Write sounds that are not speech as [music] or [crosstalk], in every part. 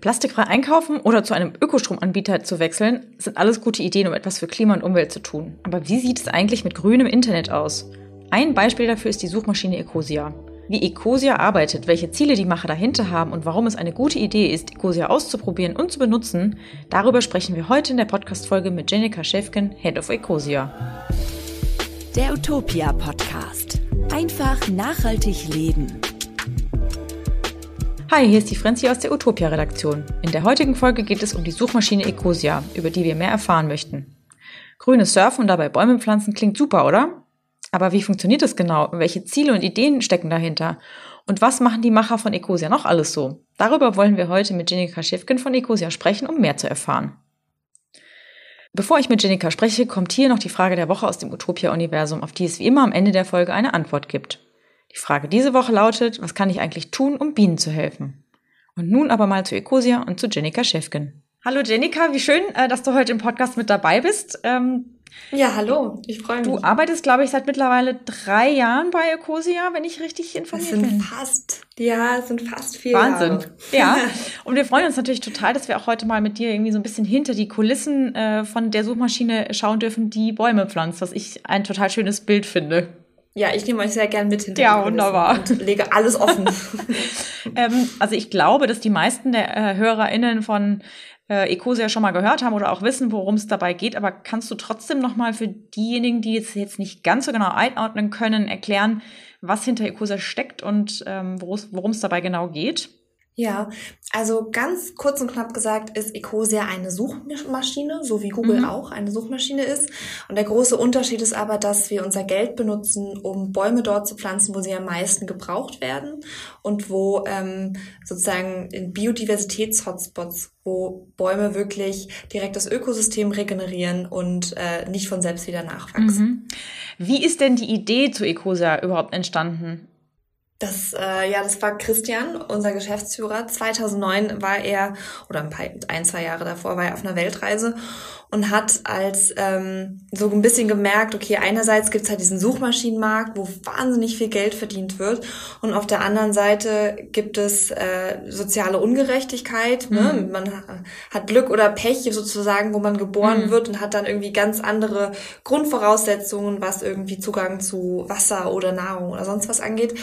Plastikfrei einkaufen oder zu einem Ökostromanbieter zu wechseln, sind alles gute Ideen, um etwas für Klima und Umwelt zu tun. Aber wie sieht es eigentlich mit grünem Internet aus? Ein Beispiel dafür ist die Suchmaschine Ecosia. Wie Ecosia arbeitet, welche Ziele die Macher dahinter haben und warum es eine gute Idee ist, Ecosia auszuprobieren und zu benutzen, darüber sprechen wir heute in der Podcast-Folge mit Jenica Schäfken, Head of Ecosia. Der Utopia Podcast. Einfach nachhaltig leben. Hi, hier ist die Frenzi aus der Utopia-Redaktion. In der heutigen Folge geht es um die Suchmaschine Ecosia, über die wir mehr erfahren möchten. Grünes Surfen und dabei Bäume pflanzen klingt super, oder? Aber wie funktioniert das genau? Welche Ziele und Ideen stecken dahinter? Und was machen die Macher von Ecosia noch alles so? Darüber wollen wir heute mit Jenika Schiffkin von Ecosia sprechen, um mehr zu erfahren. Bevor ich mit Jenika spreche, kommt hier noch die Frage der Woche aus dem Utopia-Universum, auf die es wie immer am Ende der Folge eine Antwort gibt. Die Frage diese Woche lautet, was kann ich eigentlich tun, um Bienen zu helfen? Und nun aber mal zu Ecosia und zu Jenika Schäfgen. Hallo Jenika, wie schön, äh, dass du heute im Podcast mit dabei bist. Ähm, ja, hallo, ich freue mich. Du arbeitest, glaube ich, seit mittlerweile drei Jahren bei Ecosia, wenn ich richtig informiert bin. Es sind fast, ja, es sind fast vier Wahnsinn. Jahre. Ja, [laughs] und wir freuen uns natürlich total, dass wir auch heute mal mit dir irgendwie so ein bisschen hinter die Kulissen äh, von der Suchmaschine schauen dürfen, die Bäume pflanzt, was ich ein total schönes Bild finde. Ja, ich nehme euch sehr gern mit hinter Ja, wunderbar. und lege alles offen. [laughs] ähm, also ich glaube, dass die meisten der äh, HörerInnen von äh, Ecosia schon mal gehört haben oder auch wissen, worum es dabei geht. Aber kannst du trotzdem noch mal für diejenigen, die jetzt, jetzt nicht ganz so genau einordnen können, erklären, was hinter Ecosia steckt und ähm, worum es dabei genau geht? Ja, also ganz kurz und knapp gesagt ist Ecosia eine Suchmaschine, so wie Google mhm. auch eine Suchmaschine ist. Und der große Unterschied ist aber, dass wir unser Geld benutzen, um Bäume dort zu pflanzen, wo sie am meisten gebraucht werden und wo ähm, sozusagen in Biodiversitäts-Hotspots, wo Bäume wirklich direkt das Ökosystem regenerieren und äh, nicht von selbst wieder nachwachsen. Mhm. Wie ist denn die Idee zu Ecosia überhaupt entstanden? Das, äh, ja, das war Christian, unser Geschäftsführer. 2009 war er, oder ein, paar, ein, zwei Jahre davor, war er auf einer Weltreise und hat als ähm, so ein bisschen gemerkt, okay, einerseits gibt's halt diesen Suchmaschinenmarkt, wo wahnsinnig viel Geld verdient wird und auf der anderen Seite gibt es äh, soziale Ungerechtigkeit. Ne? Mhm. Ne? Man hat Glück oder Pech sozusagen, wo man geboren mhm. wird und hat dann irgendwie ganz andere Grundvoraussetzungen, was irgendwie Zugang zu Wasser oder Nahrung oder sonst was angeht.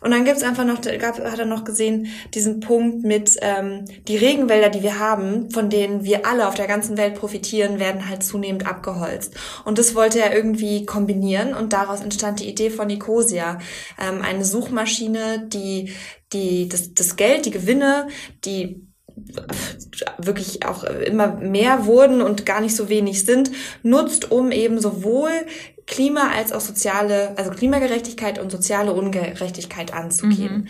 Und dann gibt's einfach noch, gab, hat er noch gesehen, diesen Punkt mit ähm, die Regenwälder, die wir haben, von denen wir alle auf der ganzen Welt profitieren, werden halt zunehmend abgeholzt. Und das wollte er irgendwie kombinieren und daraus entstand die Idee von Nicosia, ähm, eine Suchmaschine, die die das, das Geld, die Gewinne, die wirklich auch immer mehr wurden und gar nicht so wenig sind, nutzt, um eben sowohl Klima als auch soziale, also Klimagerechtigkeit und soziale Ungerechtigkeit anzugehen. Mhm.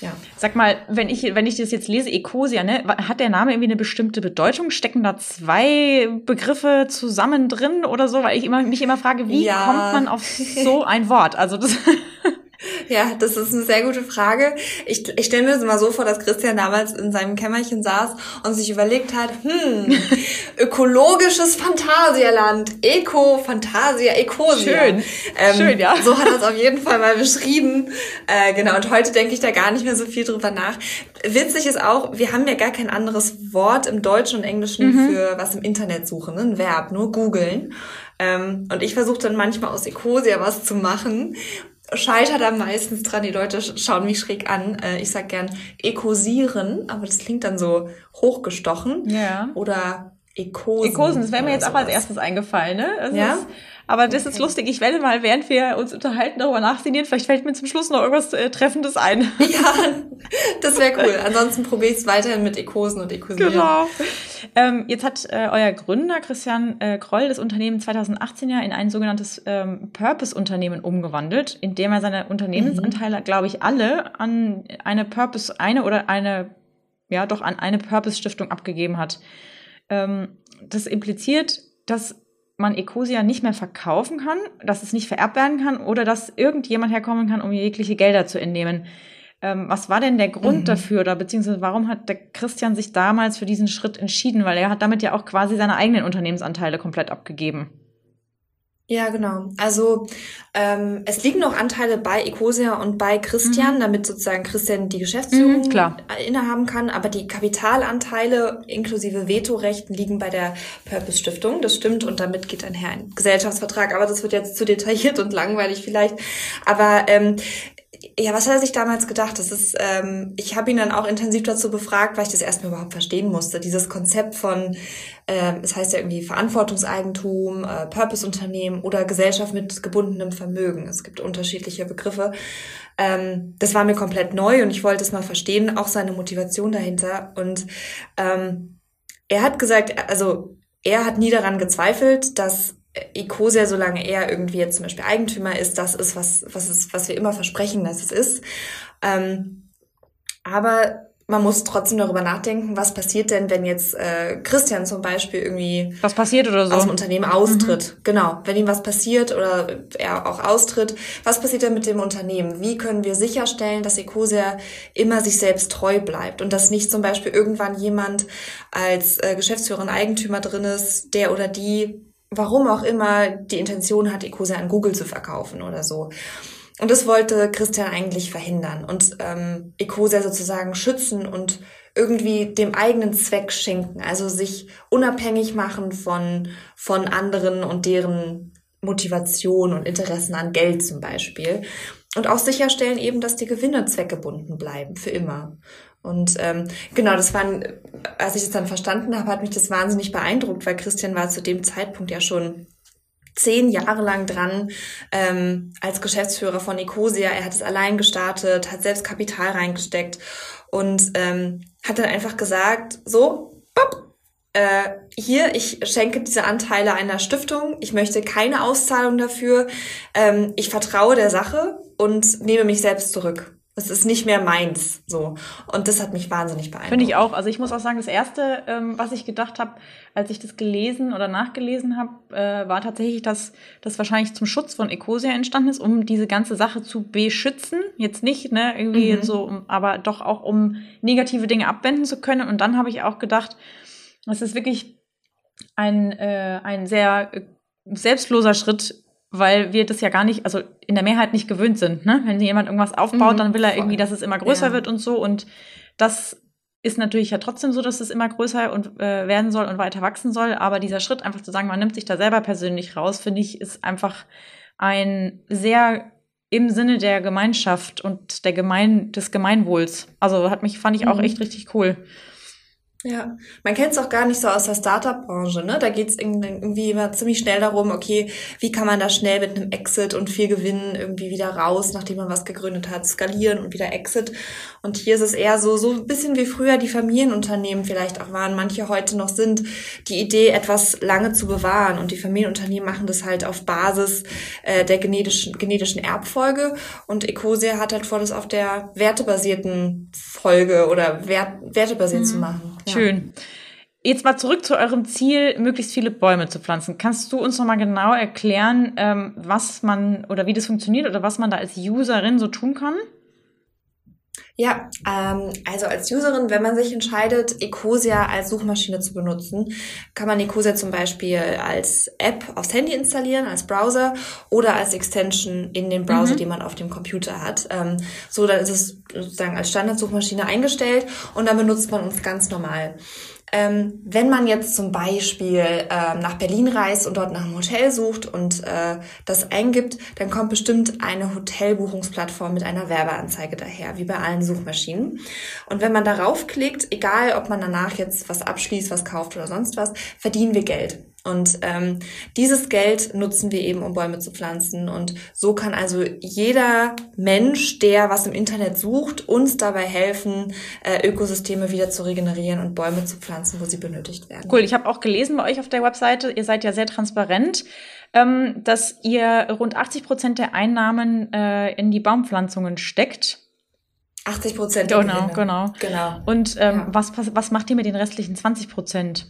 Ja. Sag mal, wenn ich, wenn ich das jetzt lese, Ecosia, ne, hat der Name irgendwie eine bestimmte Bedeutung? Stecken da zwei Begriffe zusammen drin oder so? Weil ich immer, mich immer frage, wie ja. kommt man auf so ein Wort? Also das [laughs] Ja, das ist eine sehr gute Frage. Ich, ich stelle mir das mal so vor, dass Christian damals in seinem Kämmerchen saß und sich überlegt hat, hm, [laughs] ökologisches Phantasialand, Eco, Fantasia, Ecosia. Schön, ähm, schön, ja. So hat er es auf jeden Fall mal beschrieben. Äh, genau, und heute denke ich da gar nicht mehr so viel drüber nach. Witzig ist auch, wir haben ja gar kein anderes Wort im Deutschen und Englischen mhm. für was im Internet suchen, ne? ein Verb, nur googeln. Ähm, und ich versuche dann manchmal aus Ecosia was zu machen scheitert am meisten dran. Die Leute schauen mich schräg an. Äh, ich sag gern ekosieren, aber das klingt dann so hochgestochen. Ja. Oder Ekosen. Ekosen, das wäre mir jetzt auch als erstes eingefallen, ne? Das ja. Ist, aber das okay. ist lustig. Ich werde mal, während wir uns unterhalten, darüber nachsinnieren. Vielleicht fällt mir zum Schluss noch irgendwas äh, Treffendes ein. [laughs] Ja, das wäre cool. Ansonsten probiere ich es weiterhin mit Ekosen und Ekosieren. Genau. Ähm, jetzt hat äh, euer Gründer Christian äh, Kroll das Unternehmen 2018 ja in ein sogenanntes ähm, Purpose-Unternehmen umgewandelt, indem er seine Unternehmensanteile, mhm. glaube ich, alle an eine Purpose, eine oder eine, ja doch an eine Purpose-Stiftung abgegeben hat. Ähm, das impliziert, dass man Ecosia nicht mehr verkaufen kann, dass es nicht vererbt werden kann oder dass irgendjemand herkommen kann, um jegliche Gelder zu entnehmen. Ähm, was war denn der Grund mhm. dafür oder beziehungsweise warum hat der Christian sich damals für diesen Schritt entschieden? Weil er hat damit ja auch quasi seine eigenen Unternehmensanteile komplett abgegeben. Ja, genau. Also ähm, es liegen noch Anteile bei Ecosia und bei Christian, mhm. damit sozusagen Christian die Geschäftsführung mhm, innehaben kann. Aber die Kapitalanteile inklusive Vetorechten liegen bei der Purpose Stiftung. Das stimmt und damit geht einher ein Gesellschaftsvertrag. Aber das wird jetzt zu detailliert und langweilig vielleicht. Aber ähm, ja, was hat er sich damals gedacht? Das ist, ähm, ich habe ihn dann auch intensiv dazu befragt, weil ich das erstmal überhaupt verstehen musste. Dieses Konzept von, ähm, es heißt ja irgendwie Verantwortungseigentum, äh, Purpose-Unternehmen oder Gesellschaft mit gebundenem Vermögen. Es gibt unterschiedliche Begriffe. Ähm, das war mir komplett neu und ich wollte es mal verstehen, auch seine Motivation dahinter. Und ähm, er hat gesagt, also er hat nie daran gezweifelt, dass Ecosia, solange er irgendwie jetzt zum Beispiel Eigentümer ist, das ist, was, was, ist, was wir immer versprechen, dass es ist. Ähm, aber man muss trotzdem darüber nachdenken, was passiert denn, wenn jetzt äh, Christian zum Beispiel irgendwie was passiert oder so aus dem Unternehmen austritt. Mhm. Genau, wenn ihm was passiert oder er auch austritt, was passiert denn mit dem Unternehmen? Wie können wir sicherstellen, dass Ecosia immer sich selbst treu bleibt und dass nicht zum Beispiel irgendwann jemand als äh, Geschäftsführer und Eigentümer drin ist, der oder die warum auch immer die Intention hat, Ecosia an Google zu verkaufen oder so. Und das wollte Christian eigentlich verhindern und ähm, Ecosia sozusagen schützen und irgendwie dem eigenen Zweck schenken, also sich unabhängig machen von, von anderen und deren Motivation und Interessen an Geld zum Beispiel. Und auch sicherstellen eben, dass die Gewinne zweckgebunden bleiben, für immer. Und ähm, genau, das war, als ich das dann verstanden habe, hat mich das wahnsinnig beeindruckt, weil Christian war zu dem Zeitpunkt ja schon zehn Jahre lang dran ähm, als Geschäftsführer von Ecosia. Er hat es allein gestartet, hat selbst Kapital reingesteckt und ähm, hat dann einfach gesagt, so, pop, äh, hier, ich schenke diese Anteile einer Stiftung, ich möchte keine Auszahlung dafür, ähm, ich vertraue der Sache und nehme mich selbst zurück. Es ist nicht mehr meins, so. Und das hat mich wahnsinnig beeindruckt. Finde ich auch. Also ich muss auch sagen, das erste, ähm, was ich gedacht habe, als ich das gelesen oder nachgelesen habe, äh, war tatsächlich, dass das wahrscheinlich zum Schutz von Ecosia entstanden ist, um diese ganze Sache zu beschützen. Jetzt nicht, ne, irgendwie mhm. so, aber doch auch um negative Dinge abwenden zu können. Und dann habe ich auch gedacht, es ist wirklich ein, äh, ein sehr äh, selbstloser Schritt weil wir das ja gar nicht, also in der Mehrheit nicht gewöhnt sind. Ne? Wenn jemand irgendwas aufbaut, mhm, dann will er voll. irgendwie, dass es immer größer ja. wird und so. Und das ist natürlich ja trotzdem so, dass es immer größer und äh, werden soll und weiter wachsen soll. Aber dieser Schritt, einfach zu sagen, man nimmt sich da selber persönlich raus, finde ich, ist einfach ein sehr im Sinne der Gemeinschaft und der Gemein des Gemeinwohls. Also hat mich fand ich auch mhm. echt richtig cool. Ja, man kennt es auch gar nicht so aus der Startup-Branche, ne? Da geht es irgendwie immer ziemlich schnell darum, okay, wie kann man da schnell mit einem Exit und viel Gewinn irgendwie wieder raus, nachdem man was gegründet hat, skalieren und wieder Exit. Und hier ist es eher so, so ein bisschen wie früher die Familienunternehmen vielleicht auch waren, manche heute noch sind, die Idee, etwas lange zu bewahren. Und die Familienunternehmen machen das halt auf Basis äh, der genetischen, genetischen Erbfolge. Und Ecosia hat halt vor, das auf der wertebasierten Folge oder wert, wertebasiert mhm. zu machen. Ja. Schön. Jetzt mal zurück zu eurem Ziel, möglichst viele Bäume zu pflanzen. Kannst du uns noch mal genau erklären, ähm, was man oder wie das funktioniert oder was man da als Userin so tun kann? Ja, ähm, also als Userin, wenn man sich entscheidet, Ecosia als Suchmaschine zu benutzen, kann man Ecosia zum Beispiel als App aufs Handy installieren, als Browser oder als Extension in den Browser, mhm. den man auf dem Computer hat. Ähm, so, dann ist es sozusagen als Standardsuchmaschine eingestellt und dann benutzt man uns ganz normal. Ähm, wenn man jetzt zum Beispiel ähm, nach Berlin reist und dort nach einem Hotel sucht und äh, das eingibt, dann kommt bestimmt eine Hotelbuchungsplattform mit einer Werbeanzeige daher, wie bei allen Suchmaschinen. Und wenn man darauf klickt, egal ob man danach jetzt was abschließt, was kauft oder sonst was, verdienen wir Geld. Und ähm, dieses Geld nutzen wir eben, um Bäume zu pflanzen. Und so kann also jeder Mensch, der was im Internet sucht, uns dabei helfen, äh, Ökosysteme wieder zu regenerieren und Bäume zu pflanzen, wo sie benötigt werden. Cool, ich habe auch gelesen bei euch auf der Webseite, ihr seid ja sehr transparent, ähm, dass ihr rund 80 Prozent der Einnahmen äh, in die Baumpflanzungen steckt. 80 Prozent. Genau, genau. genau. Und ähm, ja. was, was macht ihr mit den restlichen 20 Prozent?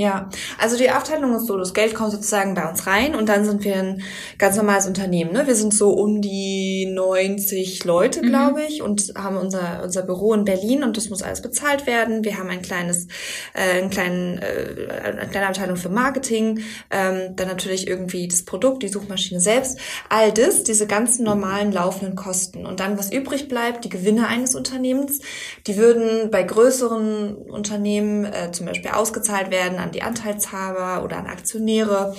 Ja, also die Aufteilung ist so, das Geld kommt sozusagen bei uns rein und dann sind wir ein ganz normales Unternehmen. Ne? Wir sind so um die 90 Leute, mhm. glaube ich, und haben unser, unser Büro in Berlin und das muss alles bezahlt werden. Wir haben ein kleines, äh, einen kleinen, äh, eine kleine Abteilung für Marketing, ähm, dann natürlich irgendwie das Produkt, die Suchmaschine selbst. All das, diese ganzen normalen laufenden Kosten. Und dann, was übrig bleibt, die Gewinne eines Unternehmens, die würden bei größeren Unternehmen äh, zum Beispiel ausgezahlt werden an die Anteilshaber oder an Aktionäre.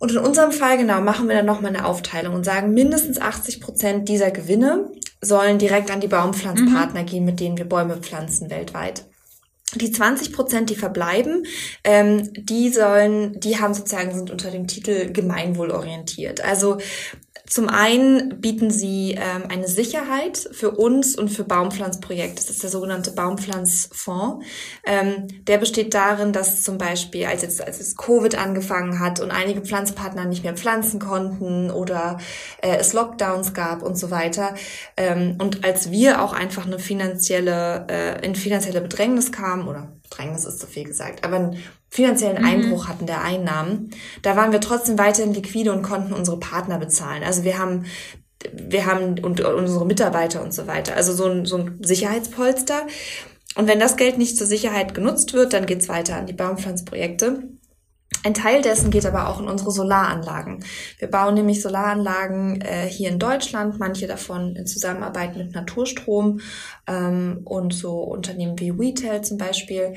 Und in unserem Fall, genau, machen wir dann nochmal eine Aufteilung und sagen, mindestens 80 Prozent dieser Gewinne sollen direkt an die Baumpflanzpartner mhm. gehen, mit denen wir Bäume pflanzen weltweit. Die 20 Prozent, die verbleiben, ähm, die sollen, die haben sozusagen, sind unter dem Titel gemeinwohlorientiert. Also zum einen bieten sie ähm, eine Sicherheit für uns und für Baumpflanzprojekte. Das ist der sogenannte Baumpflanzfonds. Ähm, der besteht darin, dass zum Beispiel, als jetzt, als es Covid angefangen hat und einige Pflanzpartner nicht mehr pflanzen konnten oder äh, es Lockdowns gab und so weiter, ähm, und als wir auch einfach eine finanzielle, äh, in finanzielle Bedrängnis kamen oder Bedrängnis ist zu viel gesagt, aber einen finanziellen mhm. Einbruch hatten der Einnahmen, da waren wir trotzdem weiterhin liquide und konnten unsere Partner bezahlen. Also wir haben wir haben und, und unsere Mitarbeiter und so weiter. Also so ein, so ein Sicherheitspolster. Und wenn das Geld nicht zur Sicherheit genutzt wird, dann geht's weiter an die Baumpflanzprojekte. Ein Teil dessen geht aber auch in unsere Solaranlagen. Wir bauen nämlich Solaranlagen äh, hier in Deutschland, manche davon in Zusammenarbeit mit Naturstrom ähm, und so Unternehmen wie Retail zum Beispiel.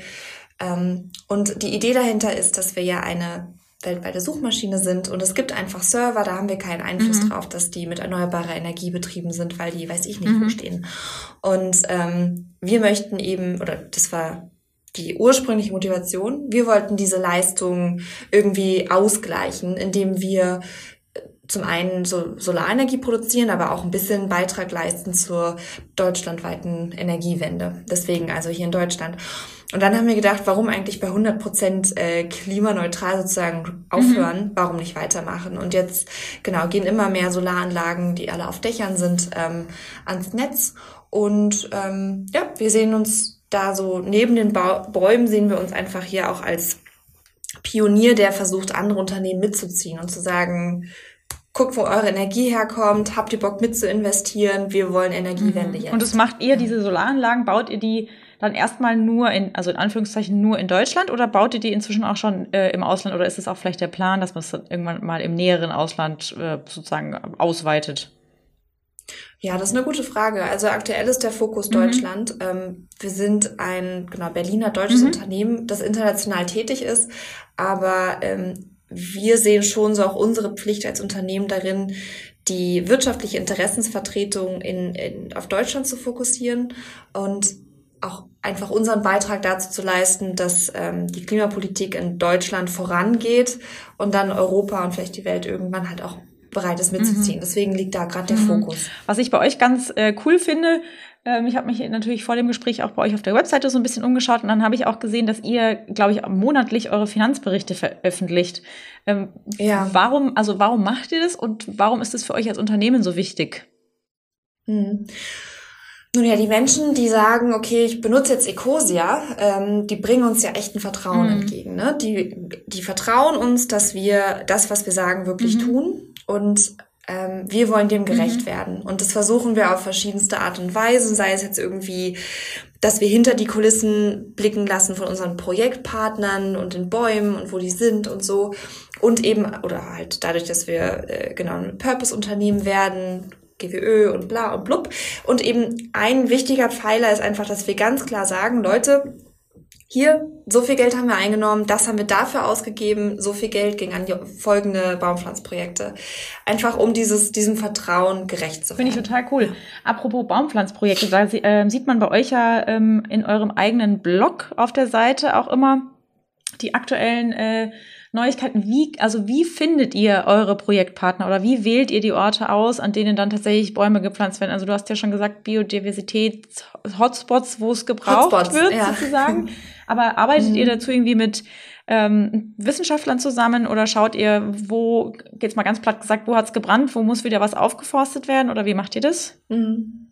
Ähm, und die Idee dahinter ist, dass wir ja eine weltweite Suchmaschine sind und es gibt einfach Server, da haben wir keinen Einfluss mhm. drauf, dass die mit erneuerbarer Energie betrieben sind, weil die weiß ich nicht mhm. wo stehen. Und ähm, wir möchten eben, oder das war die ursprüngliche Motivation, wir wollten diese Leistung irgendwie ausgleichen, indem wir zum einen so Solarenergie produzieren, aber auch ein bisschen Beitrag leisten zur deutschlandweiten Energiewende. Deswegen also hier in Deutschland. Und dann haben wir gedacht, warum eigentlich bei 100 Prozent äh, klimaneutral sozusagen aufhören? Mhm. Warum nicht weitermachen? Und jetzt, genau, gehen immer mehr Solaranlagen, die alle auf Dächern sind, ähm, ans Netz. Und ähm, ja, wir sehen uns da so neben den ba Bäumen sehen wir uns einfach hier auch als Pionier, der versucht, andere Unternehmen mitzuziehen und zu sagen, guckt, wo eure Energie herkommt, habt ihr Bock mit zu investieren, wir wollen Energiewende mhm. jetzt. Und das macht ihr, diese Solaranlagen, baut ihr die dann erstmal nur in, also in Anführungszeichen nur in Deutschland oder baut ihr die inzwischen auch schon äh, im Ausland oder ist es auch vielleicht der Plan, dass man es irgendwann mal im näheren Ausland äh, sozusagen ausweitet? Ja, das ist eine gute Frage. Also aktuell ist der Fokus mhm. Deutschland. Ähm, wir sind ein genau Berliner deutsches mhm. Unternehmen, das international tätig ist, aber ähm, wir sehen schon so auch unsere Pflicht als Unternehmen darin, die wirtschaftliche Interessensvertretung in, in, auf Deutschland zu fokussieren und auch einfach unseren Beitrag dazu zu leisten, dass ähm, die Klimapolitik in Deutschland vorangeht und dann Europa und vielleicht die Welt irgendwann halt auch bereit ist mitzuziehen. Mhm. Deswegen liegt da gerade der mhm. Fokus. Was ich bei euch ganz äh, cool finde, ähm, ich habe mich natürlich vor dem Gespräch auch bei euch auf der Webseite so ein bisschen umgeschaut und dann habe ich auch gesehen, dass ihr, glaube ich, monatlich eure Finanzberichte veröffentlicht. Ähm, ja. Warum, also warum macht ihr das und warum ist es für euch als Unternehmen so wichtig? Mhm. Nun ja, die Menschen, die sagen, okay, ich benutze jetzt Ecosia, ähm, die bringen uns ja echt ein Vertrauen mhm. entgegen. Ne? Die, die vertrauen uns, dass wir das, was wir sagen, wirklich mhm. tun. Und ähm, wir wollen dem gerecht mhm. werden. Und das versuchen wir auf verschiedenste Art und Weise, sei es jetzt irgendwie, dass wir hinter die Kulissen blicken lassen von unseren Projektpartnern und den Bäumen und wo die sind und so. Und eben, oder halt dadurch, dass wir äh, genau ein Purpose-Unternehmen werden, GWÖ und bla und blub. Und eben ein wichtiger Pfeiler ist einfach, dass wir ganz klar sagen, Leute, hier, so viel Geld haben wir eingenommen, das haben wir dafür ausgegeben, so viel Geld ging an die folgende Baumpflanzprojekte. Einfach um dieses, diesem Vertrauen gerecht zu werden. Finde ich total cool. Apropos Baumpflanzprojekte, da äh, sieht man bei euch ja ähm, in eurem eigenen Blog auf der Seite auch immer die aktuellen äh, Neuigkeiten. Wie, also wie findet ihr eure Projektpartner oder wie wählt ihr die Orte aus, an denen dann tatsächlich Bäume gepflanzt werden? Also du hast ja schon gesagt, Biodiversität, Hotspots, wo es gebraucht Hotspots, wird, ja. sozusagen. [laughs] Aber arbeitet mhm. ihr dazu irgendwie mit ähm, Wissenschaftlern zusammen oder schaut ihr, wo, geht's mal ganz platt gesagt, wo hat's gebrannt, wo muss wieder was aufgeforstet werden oder wie macht ihr das? Mhm.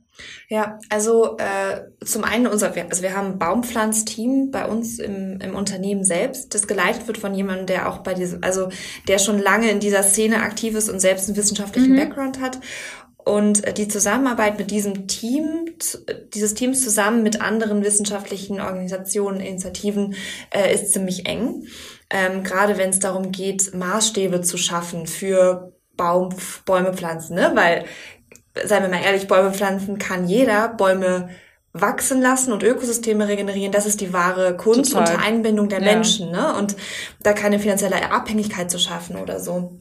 Ja, also äh, zum einen unser, also wir haben ein Baumpflanzteam bei uns im, im Unternehmen selbst, das geleitet wird von jemandem, der auch bei diesem, also der schon lange in dieser Szene aktiv ist und selbst einen wissenschaftlichen mhm. Background hat. Und äh, die Zusammenarbeit mit diesem Team, dieses Teams zusammen mit anderen wissenschaftlichen Organisationen, Initiativen, äh, ist ziemlich eng. Ähm, gerade wenn es darum geht, Maßstäbe zu schaffen für Baum, Bäume pflanzen, ne? Weil seien wir mal ehrlich, Bäume pflanzen kann jeder, Bäume wachsen lassen und Ökosysteme regenerieren, das ist die wahre Kunst Total. unter Einbindung der ja. Menschen, ne? Und da keine finanzielle Abhängigkeit zu schaffen oder so.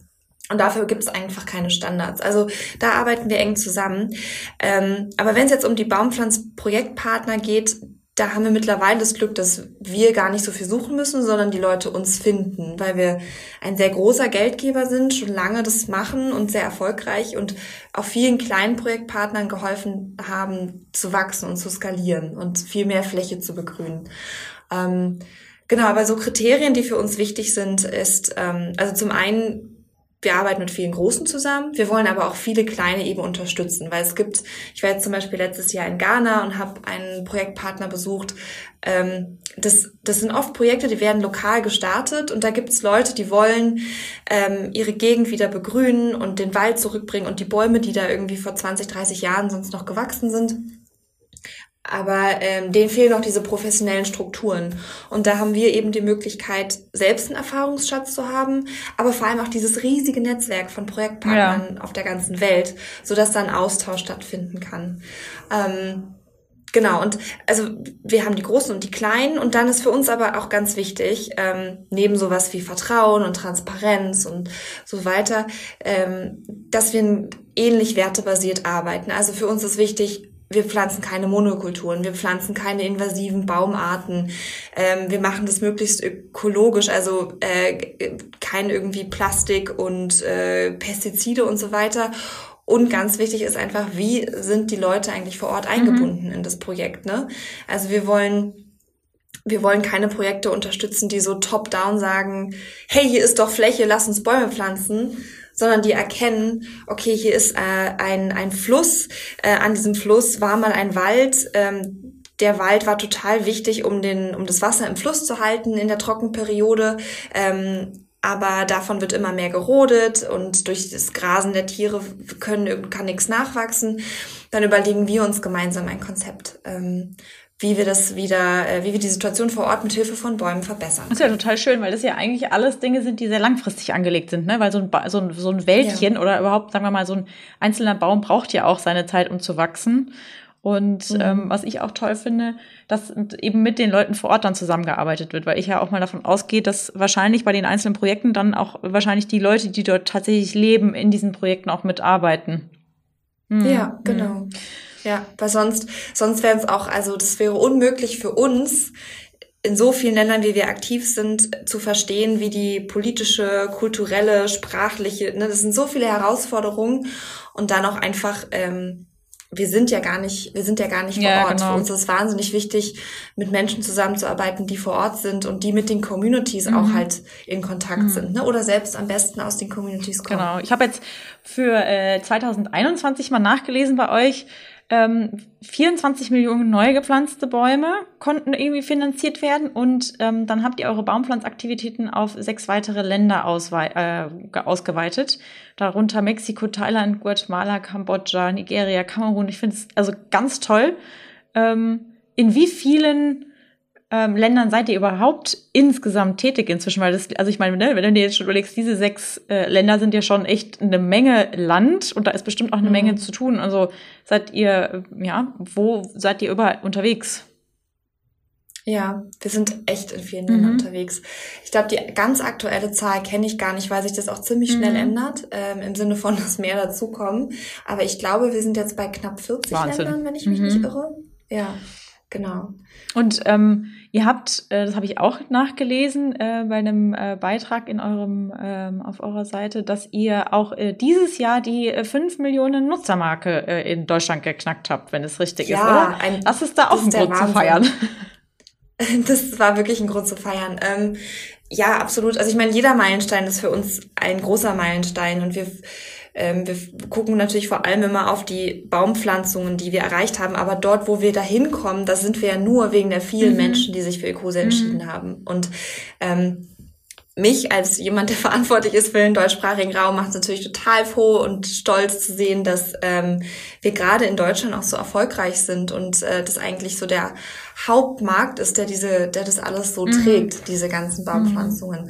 Und dafür gibt es einfach keine Standards. Also da arbeiten wir eng zusammen. Ähm, aber wenn es jetzt um die Baumpflanzprojektpartner geht, da haben wir mittlerweile das Glück, dass wir gar nicht so viel suchen müssen, sondern die Leute uns finden, weil wir ein sehr großer Geldgeber sind, schon lange das machen und sehr erfolgreich und auch vielen kleinen Projektpartnern geholfen haben, zu wachsen und zu skalieren und viel mehr Fläche zu begrünen. Ähm, genau, aber so Kriterien, die für uns wichtig sind, ist, ähm, also zum einen wir arbeiten mit vielen Großen zusammen. Wir wollen aber auch viele kleine eben unterstützen, weil es gibt, ich war jetzt zum Beispiel letztes Jahr in Ghana und habe einen Projektpartner besucht. Ähm, das, das sind oft Projekte, die werden lokal gestartet und da gibt es Leute, die wollen ähm, ihre Gegend wieder begrünen und den Wald zurückbringen und die Bäume, die da irgendwie vor 20, 30 Jahren sonst noch gewachsen sind aber ähm, denen fehlen noch diese professionellen Strukturen. Und da haben wir eben die Möglichkeit, selbst einen Erfahrungsschatz zu haben, aber vor allem auch dieses riesige Netzwerk von Projektpartnern ja. auf der ganzen Welt, so dass da ein Austausch stattfinden kann. Ähm, genau, und also wir haben die Großen und die Kleinen und dann ist für uns aber auch ganz wichtig, ähm, neben sowas wie Vertrauen und Transparenz und so weiter, ähm, dass wir ähnlich wertebasiert arbeiten. Also für uns ist wichtig, wir pflanzen keine Monokulturen, wir pflanzen keine invasiven Baumarten, ähm, wir machen das möglichst ökologisch, also äh, kein irgendwie Plastik und äh, Pestizide und so weiter. Und ganz wichtig ist einfach, wie sind die Leute eigentlich vor Ort eingebunden mhm. in das Projekt? Ne? Also wir wollen wir wollen keine Projekte unterstützen, die so top-down sagen, hey, hier ist doch Fläche, lass uns Bäume pflanzen, sondern die erkennen, okay, hier ist äh, ein, ein Fluss, äh, an diesem Fluss war mal ein Wald, ähm, der Wald war total wichtig, um, den, um das Wasser im Fluss zu halten in der Trockenperiode. Ähm, aber davon wird immer mehr gerodet und durch das Grasen der Tiere können, kann nichts nachwachsen. Dann überlegen wir uns gemeinsam ein Konzept. Ähm, wie wir das wieder, äh, wie wir die Situation vor Ort mit Hilfe von Bäumen verbessern. Das ist ja total schön, weil das ja eigentlich alles Dinge sind, die sehr langfristig angelegt sind, ne? Weil so ein, ba so ein, so ein Wäldchen ja. oder überhaupt, sagen wir mal, so ein einzelner Baum braucht ja auch seine Zeit, um zu wachsen. Und mhm. ähm, was ich auch toll finde, dass eben mit den Leuten vor Ort dann zusammengearbeitet wird, weil ich ja auch mal davon ausgehe, dass wahrscheinlich bei den einzelnen Projekten dann auch wahrscheinlich die Leute, die dort tatsächlich leben, in diesen Projekten auch mitarbeiten. Mhm. Ja, genau. Mhm. Ja, weil sonst, sonst wäre es auch, also das wäre unmöglich für uns, in so vielen Ländern, wie wir aktiv sind, zu verstehen, wie die politische, kulturelle, sprachliche, ne, das sind so viele Herausforderungen und dann auch einfach, ähm, wir sind ja gar nicht, wir sind ja gar nicht vor ja, Ort. Genau. Für uns ist es wahnsinnig wichtig, mit Menschen zusammenzuarbeiten, die vor Ort sind und die mit den Communities mhm. auch halt in Kontakt mhm. sind, ne? Oder selbst am besten aus den Communities kommen. Genau. Ich habe jetzt für äh, 2021 mal nachgelesen bei euch ähm, 24 Millionen neu gepflanzte Bäume konnten irgendwie finanziert werden und ähm, dann habt ihr eure Baumpflanzaktivitäten auf sechs weitere Länder äh, ausgeweitet, darunter Mexiko, Thailand, Guatemala, Kambodscha, Nigeria, Kamerun. Ich finde es also ganz toll. Ähm, in wie vielen ähm, Ländern seid ihr überhaupt insgesamt tätig inzwischen? Weil das, also ich meine, ne, wenn du dir jetzt schon überlegst, diese sechs äh, Länder sind ja schon echt eine Menge Land und da ist bestimmt auch eine mhm. Menge zu tun. Also seid ihr, ja, wo seid ihr überall unterwegs? Ja, wir sind echt in vielen Ländern mhm. unterwegs. Ich glaube, die ganz aktuelle Zahl kenne ich gar nicht, weil sich das auch ziemlich schnell mhm. ändert, ähm, im Sinne von, [laughs] dass mehr dazukommen. Aber ich glaube, wir sind jetzt bei knapp 40 Wahnsinn. Ländern, wenn ich mich mhm. nicht irre. Ja. Genau. Und ähm, ihr habt, äh, das habe ich auch nachgelesen äh, bei einem äh, Beitrag in eurem ähm, auf eurer Seite, dass ihr auch dieses Jahr die äh, 5 Millionen Nutzermarke in Deutschland geknackt habt, wenn es richtig ja, ist, oder? Ein, das ist da auch ein Grund zu feiern. [laughs] Das war wirklich ein Grund zu feiern. Ähm, ja, absolut. Also ich meine, jeder Meilenstein ist für uns ein großer Meilenstein und wir ähm, wir gucken natürlich vor allem immer auf die Baumpflanzungen, die wir erreicht haben, aber dort, wo wir da hinkommen, da sind wir ja nur wegen der vielen mhm. Menschen, die sich für mhm. entschieden haben. Und ähm, mich als jemand, der [laughs] verantwortlich ist für den deutschsprachigen Raum, macht es natürlich total froh und stolz zu sehen, dass ähm, wir gerade in Deutschland auch so erfolgreich sind und äh, das eigentlich so der Hauptmarkt ist, der diese, der das alles so mhm. trägt, diese ganzen Baumpflanzungen.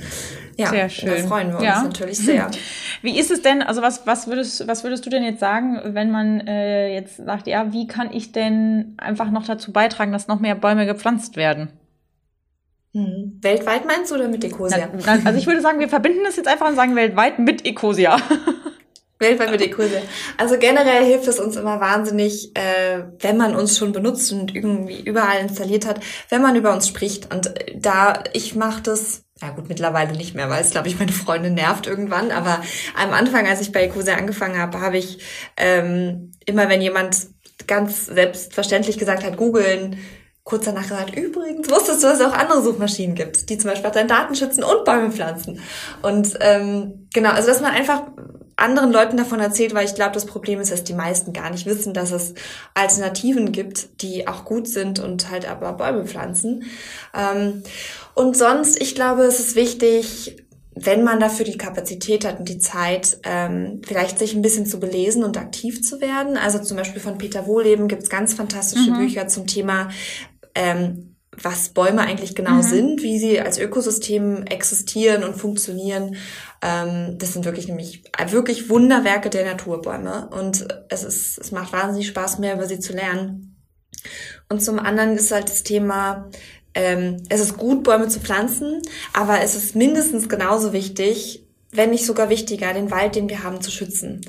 Ja, sehr schön. da freuen wir uns ja. natürlich sehr. [laughs] Wie ist es denn, also was, was würdest, was würdest du denn jetzt sagen, wenn man äh, jetzt sagt, ja, wie kann ich denn einfach noch dazu beitragen, dass noch mehr Bäume gepflanzt werden? Hm. Weltweit meinst du oder mit Ecosia? Na, also ich würde sagen, wir verbinden das jetzt einfach und sagen weltweit mit Ecosia. [laughs] Weltweit mit Ecosia. Also generell hilft es uns immer wahnsinnig, äh, wenn man uns schon benutzt und irgendwie überall installiert hat, wenn man über uns spricht. Und da, ich mache das, ja gut, mittlerweile nicht mehr, weil es, glaube ich, meine Freundin nervt irgendwann. Aber am Anfang, als ich bei Ecosia angefangen habe, habe ich ähm, immer, wenn jemand ganz selbstverständlich gesagt hat, googeln, kurz danach gesagt, übrigens wusstest du, dass es auch andere Suchmaschinen gibt, die zum Beispiel auch deine Daten schützen und Bäume pflanzen. Und ähm, genau, also dass man einfach anderen Leuten davon erzählt, weil ich glaube, das Problem ist, dass die meisten gar nicht wissen, dass es Alternativen gibt, die auch gut sind und halt aber Bäume pflanzen. Ähm, und sonst, ich glaube, es ist wichtig, wenn man dafür die Kapazität hat und die Zeit, ähm, vielleicht sich ein bisschen zu belesen und aktiv zu werden. Also zum Beispiel von Peter Wohleben gibt es ganz fantastische mhm. Bücher zum Thema ähm, was Bäume eigentlich genau mhm. sind, wie sie als Ökosystem existieren und funktionieren. Ähm, das sind wirklich nämlich wirklich Wunderwerke der Naturbäume und es ist es macht wahnsinnig Spaß mehr über sie zu lernen. Und zum anderen ist halt das Thema ähm, es ist gut Bäume zu pflanzen, aber es ist mindestens genauso wichtig, wenn nicht sogar wichtiger, den Wald, den wir haben, zu schützen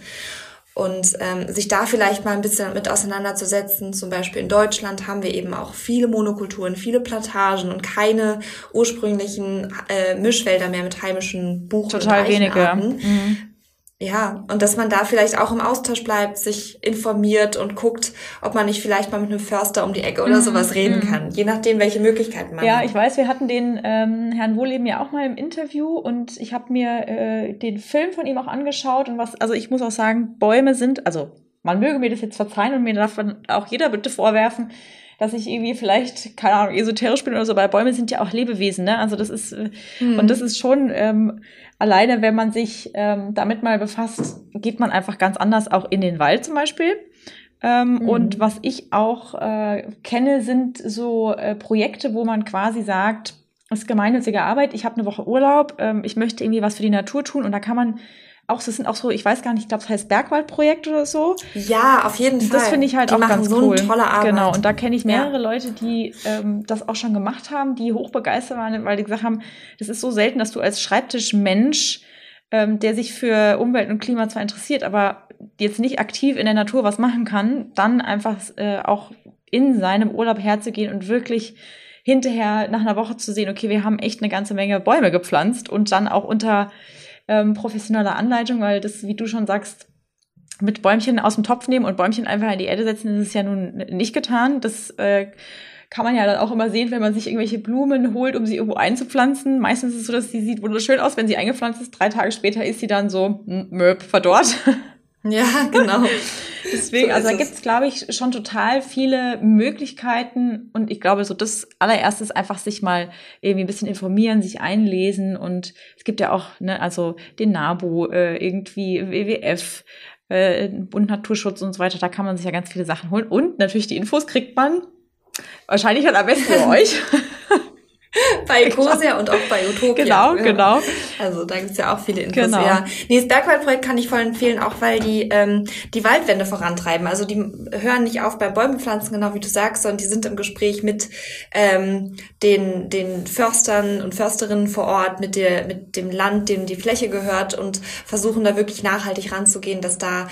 und ähm, sich da vielleicht mal ein bisschen mit auseinanderzusetzen. Zum Beispiel in Deutschland haben wir eben auch viele Monokulturen, viele Plantagen und keine ursprünglichen äh, Mischwälder mehr mit heimischen Buchen. Total wenige. Mhm. Ja, und dass man da vielleicht auch im Austausch bleibt, sich informiert und guckt, ob man nicht vielleicht mal mit einem Förster um die Ecke oder mhm. sowas reden mhm. kann. Je nachdem, welche Möglichkeiten man ja, hat. Ja, ich weiß, wir hatten den ähm, Herrn Wohleben ja auch mal im Interview und ich habe mir äh, den Film von ihm auch angeschaut und was, also ich muss auch sagen, Bäume sind, also man möge mir das jetzt verzeihen und mir darf auch jeder bitte vorwerfen, dass ich irgendwie vielleicht, keine Ahnung, esoterisch bin oder so, weil Bäume sind ja auch Lebewesen, ne? Also das ist, mhm. und das ist schon, ähm, alleine wenn man sich ähm, damit mal befasst, geht man einfach ganz anders auch in den Wald zum Beispiel. Ähm, mhm. Und was ich auch äh, kenne, sind so äh, Projekte, wo man quasi sagt, es ist gemeinnützige Arbeit, ich habe eine Woche Urlaub, ähm, ich möchte irgendwie was für die Natur tun und da kann man auch, das sind auch so, ich weiß gar nicht, ich glaube, es heißt Bergwaldprojekt oder so. Ja, auf jeden Fall. Das finde ich halt die auch ganz so cool. tolle Arbeit. Genau, und da kenne ich mehrere ja. Leute, die ähm, das auch schon gemacht haben, die hochbegeistert waren, weil die gesagt haben, das ist so selten, dass du als Schreibtischmensch, ähm, der sich für Umwelt und Klima zwar interessiert, aber jetzt nicht aktiv in der Natur was machen kann, dann einfach äh, auch in seinem Urlaub herzugehen und wirklich hinterher nach einer Woche zu sehen, okay, wir haben echt eine ganze Menge Bäume gepflanzt und dann auch unter ähm, professionelle Anleitung, weil das, wie du schon sagst, mit Bäumchen aus dem Topf nehmen und Bäumchen einfach in die Erde setzen, das ist ja nun nicht getan. Das äh, kann man ja dann auch immer sehen, wenn man sich irgendwelche Blumen holt, um sie irgendwo einzupflanzen. Meistens ist es so, dass sie sieht wunderschön aus, wenn sie eingepflanzt ist. Drei Tage später ist sie dann so hm, möb verdorrt. [laughs] Ja, [laughs] genau. Deswegen, so also da gibt's, glaube ich, schon total viele Möglichkeiten. Und ich glaube, so das allererstes einfach sich mal irgendwie ein bisschen informieren, sich einlesen. Und es gibt ja auch, ne, also den NABU, äh, irgendwie WWF, äh, Bund Naturschutz und so weiter. Da kann man sich ja ganz viele Sachen holen. Und natürlich die Infos kriegt man wahrscheinlich halt am besten für [laughs] euch. [laughs] bei Ecosia und auch bei Utopia. Genau, ja. genau. Also da gibt's ja auch viele Infos. Genau. Ja. Nee, das Bergwaldprojekt kann ich voll empfehlen, auch weil die ähm, die Waldwände vorantreiben. Also die hören nicht auf bei Bäumepflanzen, genau wie du sagst, sondern die sind im Gespräch mit ähm, den, den Förstern und Försterinnen vor Ort, mit, der, mit dem Land, dem die Fläche gehört und versuchen da wirklich nachhaltig ranzugehen, dass da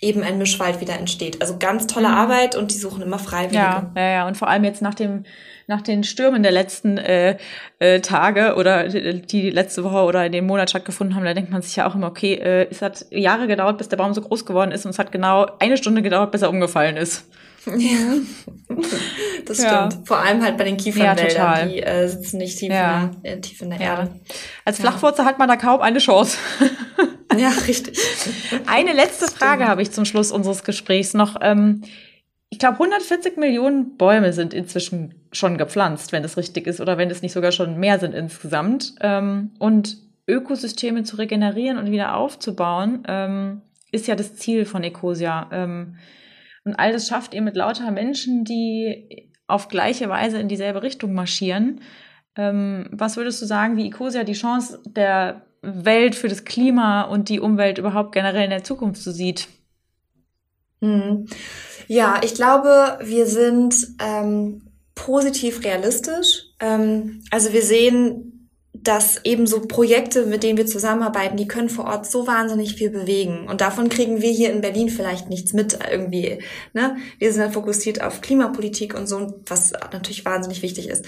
eben ein Mischwald wieder entsteht. Also ganz tolle mhm. Arbeit und die suchen immer Freiwillige. Ja, ja, ja. Und vor allem jetzt nach dem nach den Stürmen der letzten äh, äh, Tage oder die letzte Woche oder in dem Monat stattgefunden haben, da denkt man sich ja auch immer, okay, äh, es hat Jahre gedauert, bis der Baum so groß geworden ist und es hat genau eine Stunde gedauert, bis er umgefallen ist. Ja, [laughs] das ja. stimmt. Vor allem halt bei den Kiefernwäldern, ja, die äh, sitzen nicht tief, ja. in, der, äh, tief in der Erde. Als Flachwurzel hat man da kaum eine Chance. Ja, richtig. Eine letzte Frage habe ich zum Schluss unseres Gesprächs noch. Ähm, ich glaube, 140 Millionen Bäume sind inzwischen schon gepflanzt, wenn das richtig ist, oder wenn es nicht sogar schon mehr sind insgesamt. Ähm, und Ökosysteme zu regenerieren und wieder aufzubauen, ähm, ist ja das Ziel von Ecosia. Ähm, und all das schafft ihr mit lauter Menschen, die auf gleiche Weise in dieselbe Richtung marschieren. Ähm, was würdest du sagen, wie Ecosia die Chance der Welt für das Klima und die Umwelt überhaupt generell in der Zukunft so sieht? Hm. Ja, ich glaube, wir sind ähm, positiv realistisch. Ähm, also wir sehen dass eben so Projekte, mit denen wir zusammenarbeiten, die können vor Ort so wahnsinnig viel bewegen. Und davon kriegen wir hier in Berlin vielleicht nichts mit irgendwie. Ne? Wir sind dann fokussiert auf Klimapolitik und so, was natürlich wahnsinnig wichtig ist.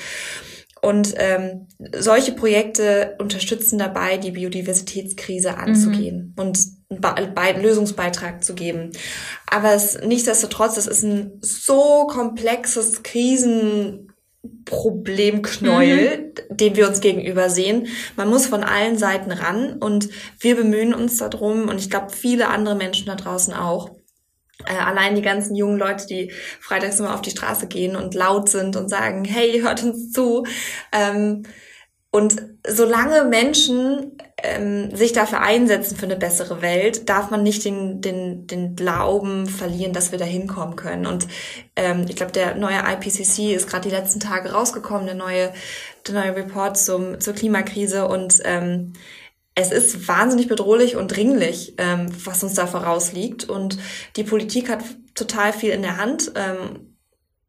Und ähm, solche Projekte unterstützen dabei, die Biodiversitätskrise anzugehen mhm. und einen Lösungsbeitrag zu geben. Aber es, nichtsdestotrotz, es ist ein so komplexes Krisen Problemknäuel, mhm. den wir uns gegenüber sehen. Man muss von allen Seiten ran und wir bemühen uns darum und ich glaube viele andere Menschen da draußen auch. Äh, allein die ganzen jungen Leute, die freitags immer auf die Straße gehen und laut sind und sagen, hey, hört uns zu. Ähm, und solange Menschen ähm, sich dafür einsetzen für eine bessere Welt, darf man nicht den, den, den Glauben verlieren, dass wir da hinkommen können. Und ähm, ich glaube, der neue IPCC ist gerade die letzten Tage rausgekommen, der neue, der neue Report zum, zur Klimakrise. Und ähm, es ist wahnsinnig bedrohlich und dringlich, ähm, was uns da vorausliegt. Und die Politik hat total viel in der Hand. Ähm,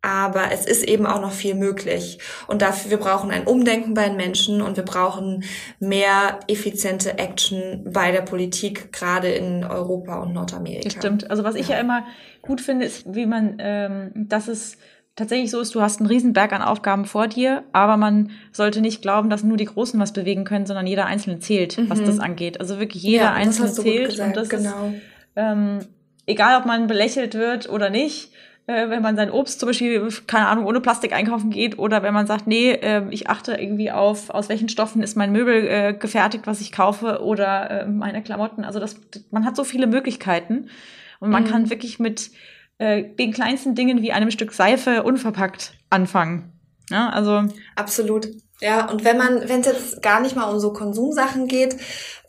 aber es ist eben auch noch viel möglich. Und dafür, wir brauchen ein Umdenken bei den Menschen und wir brauchen mehr effiziente Action bei der Politik, gerade in Europa und Nordamerika. Das stimmt. Also was ich ja, ja immer gut finde, ist, wie man, ähm, dass es tatsächlich so ist, du hast einen Riesenberg an Aufgaben vor dir, aber man sollte nicht glauben, dass nur die Großen was bewegen können, sondern jeder Einzelne zählt, mhm. was das angeht. Also wirklich jeder ja, Einzelne zählt. Gesagt, und das genau. ist, ähm, egal ob man belächelt wird oder nicht, äh, wenn man sein Obst zum Beispiel, keine Ahnung, ohne Plastik einkaufen geht oder wenn man sagt, nee, äh, ich achte irgendwie auf, aus welchen Stoffen ist mein Möbel äh, gefertigt, was ich kaufe oder meine Klamotten. Also das, man hat so viele Möglichkeiten und man mhm. kann wirklich mit den kleinsten Dingen wie einem Stück Seife unverpackt anfangen. Ja, also absolut. Ja, und wenn man, wenn es jetzt gar nicht mal um so Konsumsachen geht,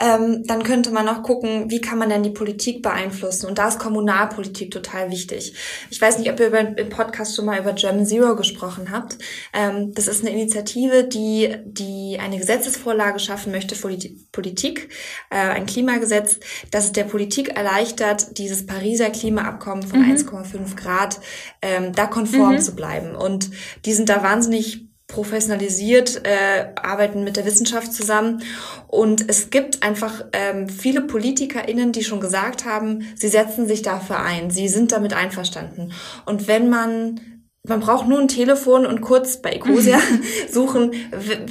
ähm, dann könnte man noch gucken, wie kann man denn die Politik beeinflussen? Und da ist Kommunalpolitik total wichtig. Ich weiß nicht, ob ihr über, im Podcast schon mal über German Zero gesprochen habt. Ähm, das ist eine Initiative, die, die eine Gesetzesvorlage schaffen möchte für die Politik, äh, ein Klimagesetz, das es der Politik erleichtert, dieses Pariser Klimaabkommen von mhm. 1,5 Grad ähm, da konform mhm. zu bleiben. Und die sind da wahnsinnig professionalisiert, äh, arbeiten mit der Wissenschaft zusammen. Und es gibt einfach ähm, viele PolitikerInnen, die schon gesagt haben, sie setzen sich dafür ein, sie sind damit einverstanden. Und wenn man man braucht nur ein Telefon und kurz bei Ecosia [laughs] suchen,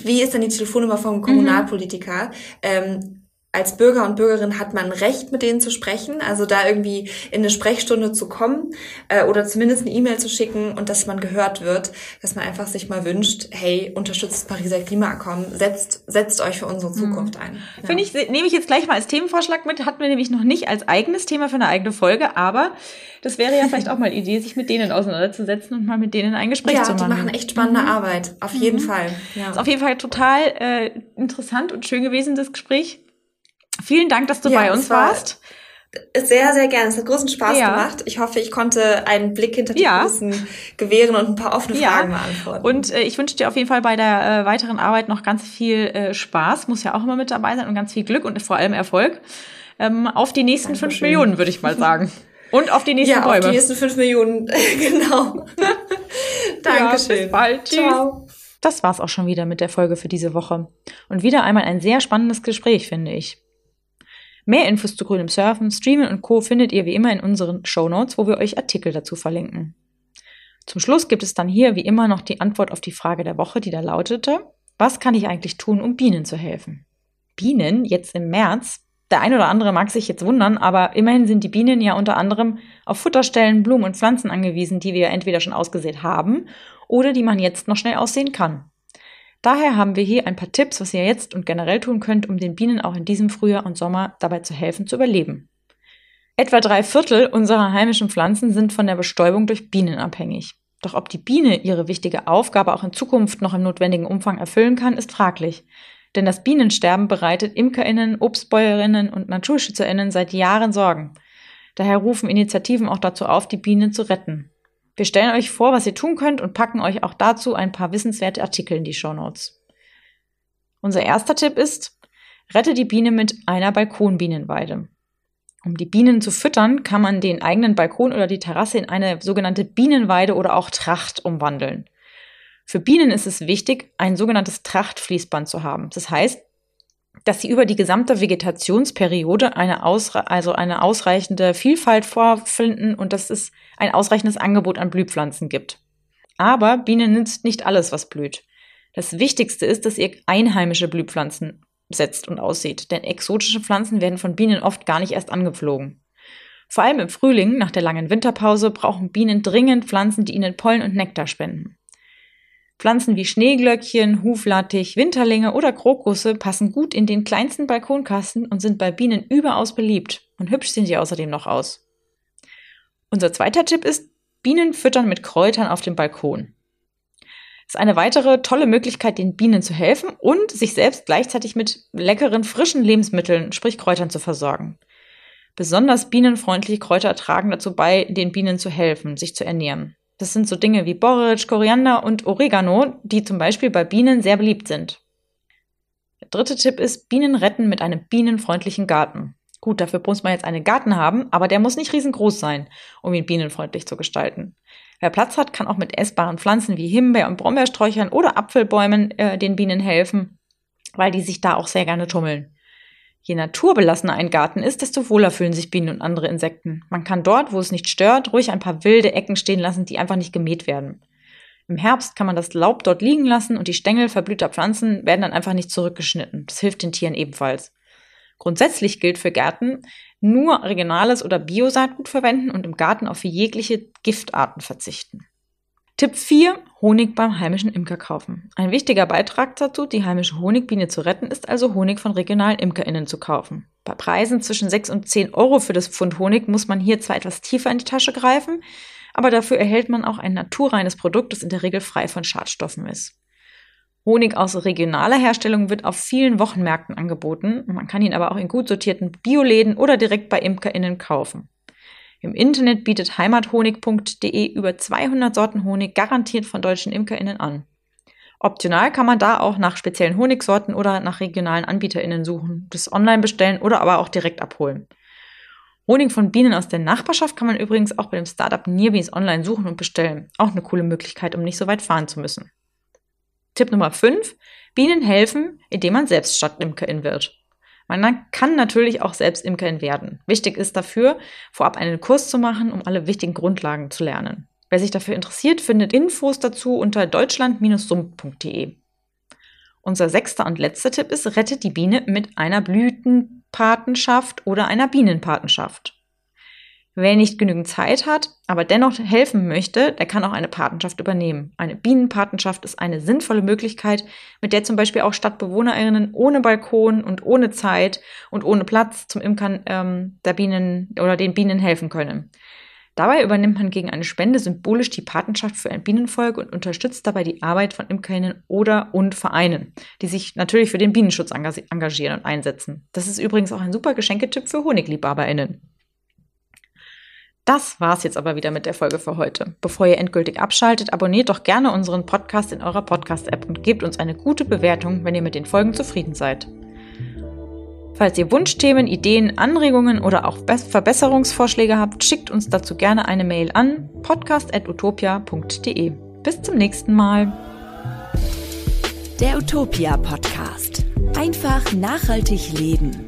wie ist denn die Telefonnummer vom mhm. Kommunalpolitiker? Ähm, als Bürger und Bürgerin hat man Recht, mit denen zu sprechen, also da irgendwie in eine Sprechstunde zu kommen äh, oder zumindest eine E-Mail zu schicken und dass man gehört wird, dass man einfach sich mal wünscht, hey, unterstützt das Pariser Klimaabkommen, setzt, setzt euch für unsere Zukunft mhm. ein. Ja. Finde ich, nehme ich jetzt gleich mal als Themenvorschlag mit, hatten wir nämlich noch nicht als eigenes Thema für eine eigene Folge, aber das wäre ja vielleicht auch mal Idee, sich mit denen auseinanderzusetzen und mal mit denen ein Gespräch ja, zu machen. Ja, die machen echt spannende mhm. Arbeit, auf jeden mhm. Fall. Ja. Ist auf jeden Fall total äh, interessant und schön gewesen, das Gespräch. Vielen Dank, dass du ja, bei uns war warst. Sehr, sehr gerne. Es hat großen Spaß ja. gemacht. Ich hoffe, ich konnte einen Blick hinter die ja. Kulissen gewähren und ein paar offene Fragen beantworten. Und äh, ich wünsche dir auf jeden Fall bei der äh, weiteren Arbeit noch ganz viel äh, Spaß. Muss ja auch immer mit dabei sein und ganz viel Glück und vor allem Erfolg. Ähm, auf die nächsten Dankeschön. fünf Millionen, würde ich mal sagen. [laughs] Und auf die nächsten ja, Bäume. auf die nächsten fünf Millionen, [laughs] genau. [laughs] Dankeschön. Ja, bis bald. Tschüss. Ciao. Das war's auch schon wieder mit der Folge für diese Woche. Und wieder einmal ein sehr spannendes Gespräch, finde ich. Mehr Infos zu grünem Surfen, Streamen und Co. findet ihr wie immer in unseren Show Notes, wo wir euch Artikel dazu verlinken. Zum Schluss gibt es dann hier wie immer noch die Antwort auf die Frage der Woche, die da lautete, was kann ich eigentlich tun, um Bienen zu helfen? Bienen jetzt im März? Der ein oder andere mag sich jetzt wundern, aber immerhin sind die Bienen ja unter anderem auf Futterstellen, Blumen und Pflanzen angewiesen, die wir entweder schon ausgesät haben oder die man jetzt noch schnell aussehen kann. Daher haben wir hier ein paar Tipps, was ihr jetzt und generell tun könnt, um den Bienen auch in diesem Frühjahr und Sommer dabei zu helfen, zu überleben. Etwa drei Viertel unserer heimischen Pflanzen sind von der Bestäubung durch Bienen abhängig. Doch ob die Biene ihre wichtige Aufgabe auch in Zukunft noch im notwendigen Umfang erfüllen kann, ist fraglich. Denn das Bienensterben bereitet Imkerinnen, Obstbäuerinnen und Naturschützerinnen seit Jahren Sorgen. Daher rufen Initiativen auch dazu auf, die Bienen zu retten. Wir stellen euch vor, was ihr tun könnt und packen euch auch dazu ein paar wissenswerte Artikel in die Show Notes. Unser erster Tipp ist, rette die Biene mit einer Balkonbienenweide. Um die Bienen zu füttern, kann man den eigenen Balkon oder die Terrasse in eine sogenannte Bienenweide oder auch Tracht umwandeln. Für Bienen ist es wichtig, ein sogenanntes Trachtfließband zu haben. Das heißt, dass sie über die gesamte Vegetationsperiode eine, ausre also eine ausreichende Vielfalt vorfinden und dass es ein ausreichendes Angebot an Blühpflanzen gibt. Aber Bienen nützt nicht alles, was blüht. Das Wichtigste ist, dass ihr einheimische Blühpflanzen setzt und aussieht, denn exotische Pflanzen werden von Bienen oft gar nicht erst angeflogen. Vor allem im Frühling, nach der langen Winterpause, brauchen Bienen dringend Pflanzen, die ihnen Pollen und Nektar spenden. Pflanzen wie Schneeglöckchen, Huflattich, Winterlinge oder Krokusse passen gut in den kleinsten Balkonkasten und sind bei Bienen überaus beliebt. Und hübsch sehen sie außerdem noch aus. Unser zweiter Tipp ist, Bienen füttern mit Kräutern auf dem Balkon ist eine weitere tolle Möglichkeit, den Bienen zu helfen und sich selbst gleichzeitig mit leckeren, frischen Lebensmitteln, sprich Kräutern, zu versorgen. Besonders bienenfreundliche Kräuter tragen dazu bei, den Bienen zu helfen, sich zu ernähren. Das sind so Dinge wie Borretsch, Koriander und Oregano, die zum Beispiel bei Bienen sehr beliebt sind. Der dritte Tipp ist, Bienen retten mit einem bienenfreundlichen Garten. Gut, dafür muss man jetzt einen Garten haben, aber der muss nicht riesengroß sein, um ihn bienenfreundlich zu gestalten. Wer Platz hat, kann auch mit essbaren Pflanzen wie Himbeer- und Brombeersträuchern oder Apfelbäumen äh, den Bienen helfen, weil die sich da auch sehr gerne tummeln. Je naturbelassener ein Garten ist, desto wohler fühlen sich Bienen und andere Insekten. Man kann dort, wo es nicht stört, ruhig ein paar wilde Ecken stehen lassen, die einfach nicht gemäht werden. Im Herbst kann man das Laub dort liegen lassen und die Stängel verblühter Pflanzen werden dann einfach nicht zurückgeschnitten. Das hilft den Tieren ebenfalls. Grundsätzlich gilt für Gärten, nur regionales oder Biosaatgut verwenden und im Garten auf jegliche Giftarten verzichten. Tipp 4. Honig beim heimischen Imker kaufen. Ein wichtiger Beitrag dazu, die heimische Honigbiene zu retten, ist also Honig von regionalen ImkerInnen zu kaufen. Bei Preisen zwischen 6 und 10 Euro für das Pfund Honig muss man hier zwar etwas tiefer in die Tasche greifen, aber dafür erhält man auch ein naturreines Produkt, das in der Regel frei von Schadstoffen ist. Honig aus regionaler Herstellung wird auf vielen Wochenmärkten angeboten. Man kann ihn aber auch in gut sortierten Bioläden oder direkt bei ImkerInnen kaufen. Im Internet bietet heimathonig.de über 200 Sorten Honig garantiert von deutschen ImkerInnen an. Optional kann man da auch nach speziellen Honigsorten oder nach regionalen AnbieterInnen suchen, das online bestellen oder aber auch direkt abholen. Honig von Bienen aus der Nachbarschaft kann man übrigens auch bei dem Startup Nearbees online suchen und bestellen. Auch eine coole Möglichkeit, um nicht so weit fahren zu müssen. Tipp Nummer 5. Bienen helfen, indem man selbst Stadtimkerin wird. Man kann natürlich auch selbst Imkerin werden. Wichtig ist dafür, vorab einen Kurs zu machen, um alle wichtigen Grundlagen zu lernen. Wer sich dafür interessiert, findet Infos dazu unter deutschland-sump.de. Unser sechster und letzter Tipp ist, rettet die Biene mit einer Blütenpatenschaft oder einer Bienenpatenschaft. Wer nicht genügend Zeit hat, aber dennoch helfen möchte, der kann auch eine Patenschaft übernehmen. Eine Bienenpatenschaft ist eine sinnvolle Möglichkeit, mit der zum Beispiel auch StadtbewohnerInnen ohne Balkon und ohne Zeit und ohne Platz zum Imkern ähm, der Bienen oder den Bienen helfen können. Dabei übernimmt man gegen eine Spende symbolisch die Patenschaft für ein Bienenvolk und unterstützt dabei die Arbeit von Imkerinnen oder und Vereinen, die sich natürlich für den Bienenschutz engagieren und einsetzen. Das ist übrigens auch ein super Geschenketipp für HonigliebhaberInnen. Das war's jetzt aber wieder mit der Folge für heute. Bevor ihr endgültig abschaltet, abonniert doch gerne unseren Podcast in eurer Podcast-App und gebt uns eine gute Bewertung, wenn ihr mit den Folgen zufrieden seid. Falls ihr Wunschthemen, Ideen, Anregungen oder auch Verbesserungsvorschläge habt, schickt uns dazu gerne eine Mail an podcast.utopia.de. Bis zum nächsten Mal. Der Utopia Podcast. Einfach nachhaltig leben.